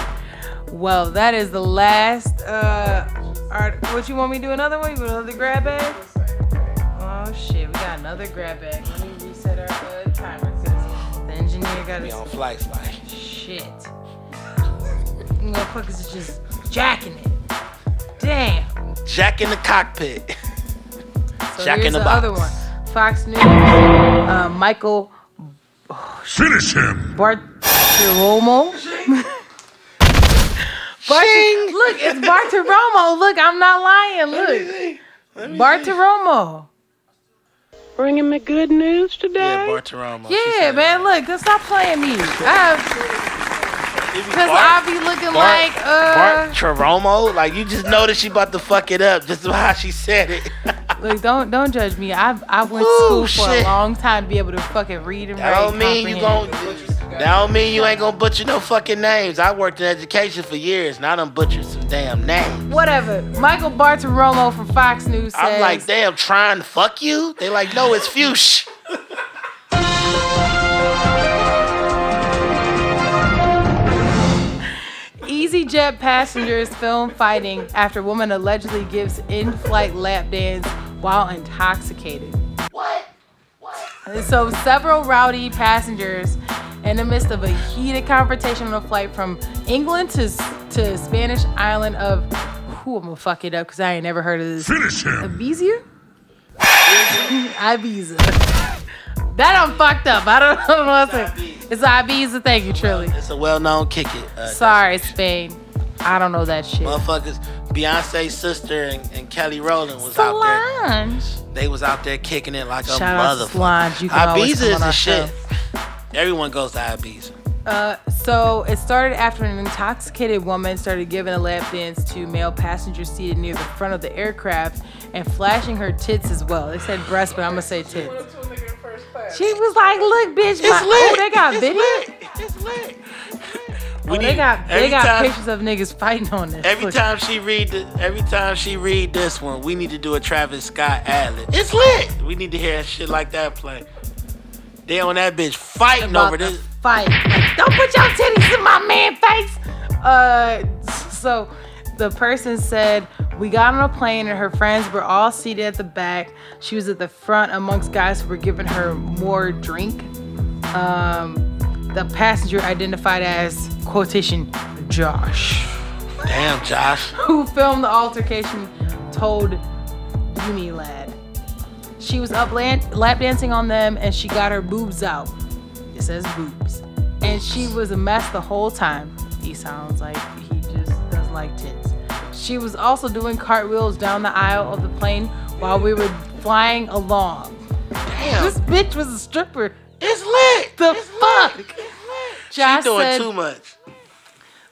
Well, that is the last. Uh, art. What you want me to do? Another one? You want another grab bag? Oh shit, we got another grab bag. Let me reset our uh, timer because the engineer got Be on us. flights like. Shit. Motherfuckers is just jacking it. Damn. Jack in the cockpit. So Jack in here's the the, box. other one. Fox News. Uh, Michael Finish him. Bartiromo. [LAUGHS] Bart- look, it's Bartiromo. Look, I'm not lying. Look, Bartiromo. Bringing me good news Yeah, today. Bartiromo. Yeah, man. that. Look, stop playing me. Cause I be looking Bart- like uh. Bart Charomo? Like you just know that she about to fuck it up just [LAUGHS] how she said it. [LAUGHS] Look, don't don't judge me. I I went to school for shit. a long time to be able to fucking read and that write. don't and mean you comprehend. That don't mean you ain't gonna butcher no fucking names. I worked in education for years and I done butchered some damn names. Whatever. Michael Bartiromo from Fox News says. I'm like, damn, trying to fuck you? They like, no, it's Fuchs. EasyJet passengers film fighting after woman allegedly gives in-flight lap dance while intoxicated. What? And So several rowdy passengers, in the midst of a heated confrontation on a flight from England to to Spanish island of, who I'm gonna fuck it up because I ain't never heard of this. Finish him. Ibiza? [LAUGHS] Ibiza. That I'm fucked up. I don't [LAUGHS] know what to say. It's Ibiza. Thank you, Trilly. It's a well-known kick it. Uh, Sorry, Spain. I don't know that shit. Motherfuckers, Beyonce's sister and, and Kelly Rowland was out Solange. there. They was out there kicking it like a Shout out to motherfucker. Solange. You can always Ibiza come is on the our shit. show. Everyone goes to Ibiza. Uh, so it started after an intoxicated woman started giving a lap dance to male passengers seated near the front of the aircraft and flashing her tits as well. They said breasts, but I'm gonna say tits. up to a nigga in first class. She was like, "Look, bitch, It's my- lit. oh, they got it's video. Lit. It's lit. Oh, We they need- got they got time- pictures of niggas fighting on this. Every Look. time she read the, every time she read this one, we need to do a Travis Scott ad lib. It's lit. We need to hear shit like that play. They on that bitch fighting about over this. fight. Like, don't put your titties in my man face. Uh, so the person said we got on a plane and her friends were all seated at the back. She was at the front amongst guys who were giving her more drink. Um, the passenger identified as quotation Josh, Damn, Josh. [LAUGHS] who filmed the altercation, told Unilad. She was up lap dancing on them and she got her boobs out. It says boobs. and she was a mess the whole time. He sounds like he just doesn't like tits. She was also doing cartwheels down the aisle of the plane while we were flying along. Damn. This bitch was a stripper. it's lit. The It's fuck? It's lit. Josh She doing said too much.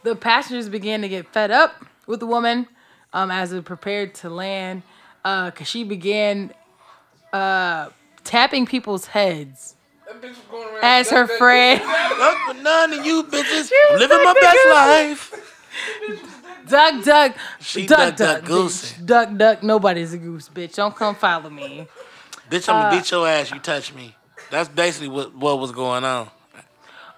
the passengers began to get fed up with the woman um, as it prepared to land because she began uh, tapping people's heads That bitch was going around. as her that- that- friend. Look for none of you bitches. Living my best life. Duck, duck, She duck, duck, duck, duck, goosey. Duck, duck. Nobody's a goose, bitch. Don't come follow me. Bitch, I'm Uh, gonna beat your ass. You touch me. That's basically what what was going on.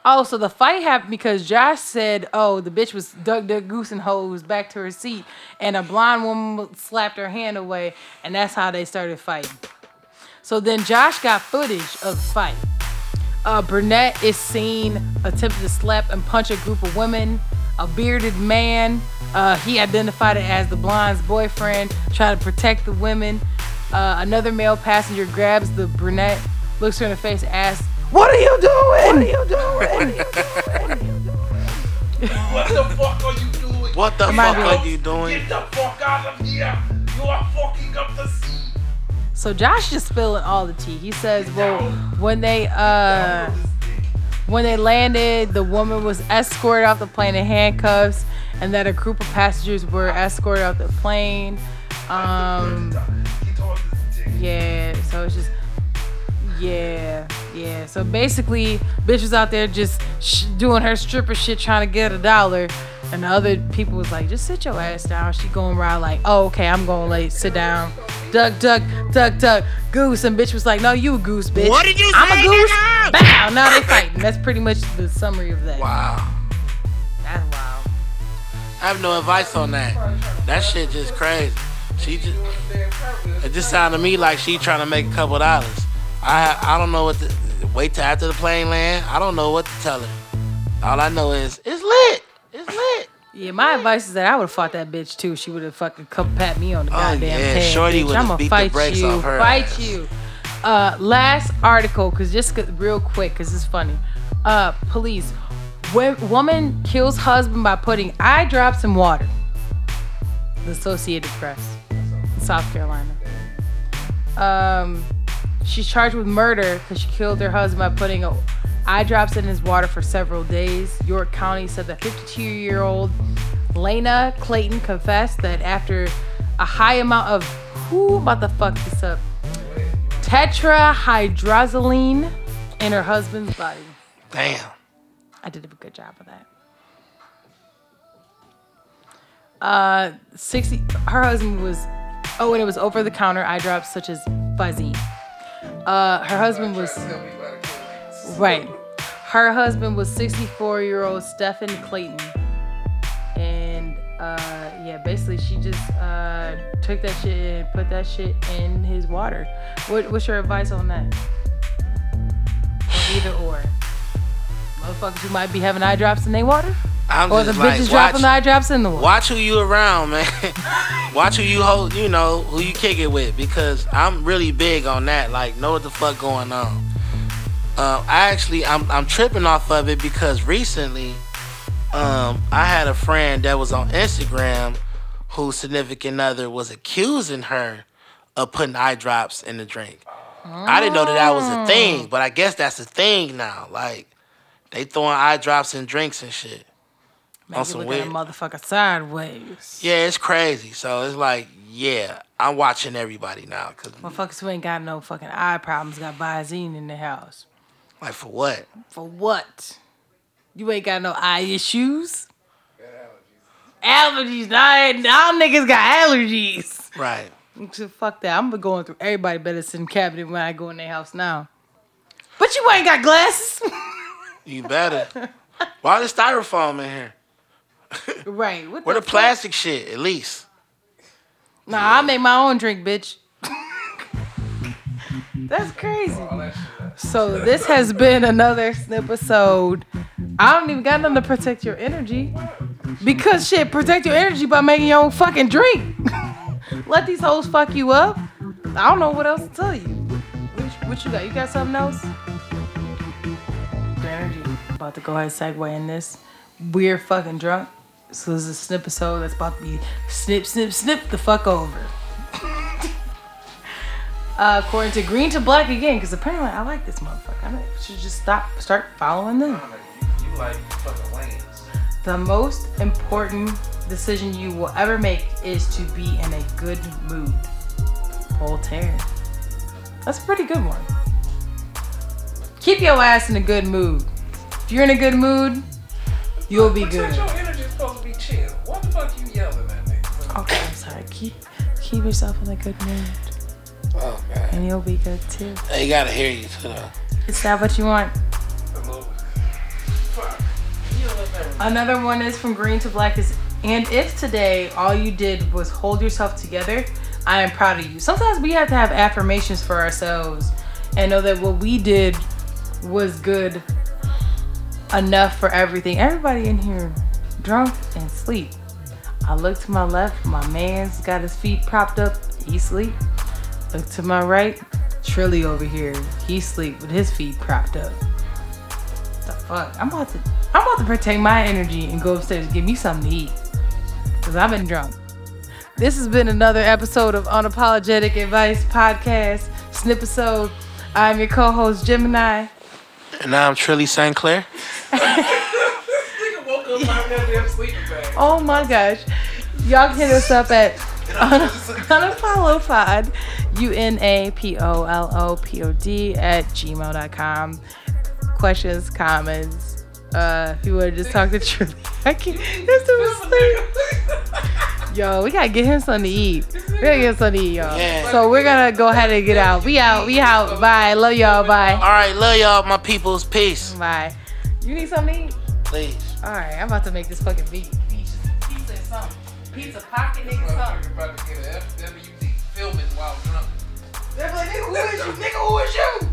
Oh, so the fight happened because Josh said, "Oh, the bitch was duck, duck, goose, and hose back to her seat, and a blonde woman slapped her hand away, and that's how they started fighting." So then Josh got footage of the fight. Uh, brunette is seen attempting to slap and punch a group of women. A bearded man, uh, he identified it as the blonde's boyfriend, trying to protect the women. Uh, another male passenger grabs the brunette, looks her in the face, asks, "What are you doing? What are you [LAUGHS] doing?" What the fuck are you doing? What the might fuck be- are you doing? Get the fuck out of here! You are fucking up the sea. So Josh just spilling all the tea. He says, "Well, when they uh when they landed, the woman was escorted off the plane in handcuffs, and that a group of passengers were escorted off the plane. Um, yeah. So it's just." Yeah, yeah. So basically, bitch was out there just sh- doing her stripper shit, trying to get a dollar, and the other people was like, "Just sit your ass down." She going around like, "Oh, okay, I'm going late. Sit down." Duck, duck, duck, duck, goose, and bitch was like, "No, you a goose, bitch." What did you I'm say, a goose. nigga? Bow. Now they fighting. That's pretty much the summary of that. Wow. That's wild. I have no advice on that. That shit just crazy. She just it just sounded to me like she trying to make a couple dollars. I I don't know what to wait till after the plane land. I don't know what to tell her. All I know is it's lit. It's lit. Yeah, my advice is that I would have fought that bitch too. She would have fucking come pat me on the Oh, goddamn yeah, head. Shorty would've I'ma beat the fight brakes you, off her fight ass. you. Uh, last article, cause just 'cause- real quick, cause it's funny. Uh, police, wo- woman kills husband by putting eye drops in water. The Associated Press, South Carolina. Um, she's charged with murder because she killed her husband by putting eye drops in his water for several days. York County said that 52-year-old Lena Clayton confessed that after a high amount of who about to fuck this up tetrahydrozoline in her husband's body. Damn. I did a good job of that. Uh, 60. Her husband was. Oh, and it was over the counter eye drops such as Visine. Uh, her husband was. Right. Her husband was 64 year old Steven Clayton. And uh, yeah, basically she just uh, took that shit and put that shit in his water. What, what's your advice on that? Either or. Motherfuckers who might be having eye drops in their water? I'm Or the like, bitches watch, dropping the eye drops in the water? watch who you around, man. [LAUGHS] watch who you hold, you know, who you kick it with, because I'm really big on that. Like, know what the fuck going on. Uh, I actually, I'm, I'm tripping off of it because recently, um, I had a friend that was on Instagram whose significant other was accusing her of putting eye drops in the drink. I didn't know that that was a thing, but I guess that's a thing now. Like, they throwing eye drops in drinks and shit. Make on some look at a weird- motherfucker sideways. Yeah, it's crazy. So it's like, yeah, I'm watching everybody now. Cause Motherfuckers who ain't got no fucking eye problems got Visine in their house. like for what? For what? You ain't got no eye issues? Allergies. Nah, y'all niggas got allergies. Right. So fuck that. I'm going through everybody better in cabinet when I go in their house now. But you ain't got glasses. You better. Why the styrofoam in here? Right. What Where the plastic shit, at least. Nah, I make my own drink, bitch. [LAUGHS] That's crazy. So this has been another episode. I don't even got nothing to protect your energy. Because shit, protect your energy by making your own fucking drink. [LAUGHS] Let these hoes fuck you up. I don't know what else to tell you. What, what you got? You got something else? Your energy. about to go ahead and segue in this. We're fucking drunk. So this is a snip episode that's about to be snip, snip, snip the fuck over. [LAUGHS] uh, according to Green to Black again, because apparently I like this motherfucker. I should just stop, start following them. You, you like fucking lanes. The most important decision you will ever make is to be in a good mood. Voltaire. That's a pretty good one. Keep your ass in a good mood. If you're in a good mood, you'll be good. Protect your energy is supposed to be chill. What the fuck you yelling at me? Okay, I'm sorry. Keep keep yourself in a good mood, Oh man. and you'll be good too. They gotta hear you too though. Is that what you want? A little Fuck. You don't never Another one is from Green to Black is and if today all you did was hold yourself together, I am proud of you. Sometimes we have to have affirmations for ourselves and know that what we did was good enough for everything. Everybody in here drunk and sleep. I look to my left, my man's got his feet propped up, he sleep. Look to my right, Trilly over here, he sleep with his feet propped up. The fuck? I'm about to I'm about to protect my energy and go upstairs and give me something to eat. Cause I've been drunk. This has been another episode of Unapologetic Advice Podcast. Snipisode. I'm your co-host Gemini. And now I'm Trilly St. Clair. Nigga [LAUGHS] woke up my goddamn sleeping bag. Oh my gosh. Y'all can hit us up at unapolopod, U-N-A-P-O-L-O-P-O-D at gmail.com. Questions, comments. Uh, if you want to just talk to Trilly. [LAUGHS] I can't. This dude is asleep. Yo, we gotta get him something to eat. We gotta get him something to eat, y'all. Yeah. So we're gonna go ahead and get out. We out. We out. Bye. Love y'all. Bye. All right, love y'all, my peoples. Peace. Bye. You need something to eat? Please. All right. I'm about to make this fucking beat. Pizza, pizza, something. Pizza pocket, nigga, something. Motherfucker about to get an FWD filming while drunk. They're like, nigga, who is you? Nigga, who is you?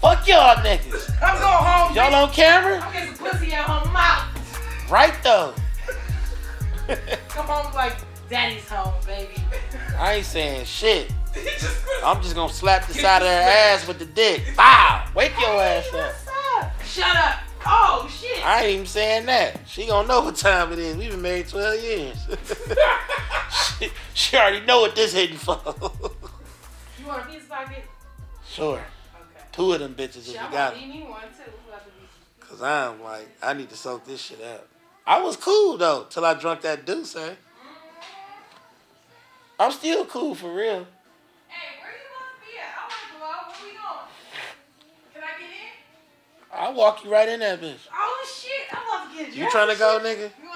Fuck y'all niggas. I'm going home. Y'all on camera? I'm getting some pussy at home. I'm out. Right though. [LAUGHS] Come home like daddy's home, baby. [LAUGHS] I ain't saying shit. I'm just gonna slap the side of her ass with the dick. Bow. Wake your oh, ass up. What's up? Shut up. Oh, shit. I ain't even saying that. She gonna know what time it is. We've been married 12 years. [LAUGHS] she, she already know what this hitting for. You want a pizza pocket? sure. Okay. Two of them bitches if you got them. need one too. Who got the pizza? Cause I'm like, I need to soak this shit up. I was cool though, till I drunk that deuce, eh? I'm still cool for real. Hey, where you supposed to be at? I want to go out. Where we going? Can I get in? I'll walk you right in that bitch. Oh, shit. I'm about to get dressed. You trying to go, nigga? You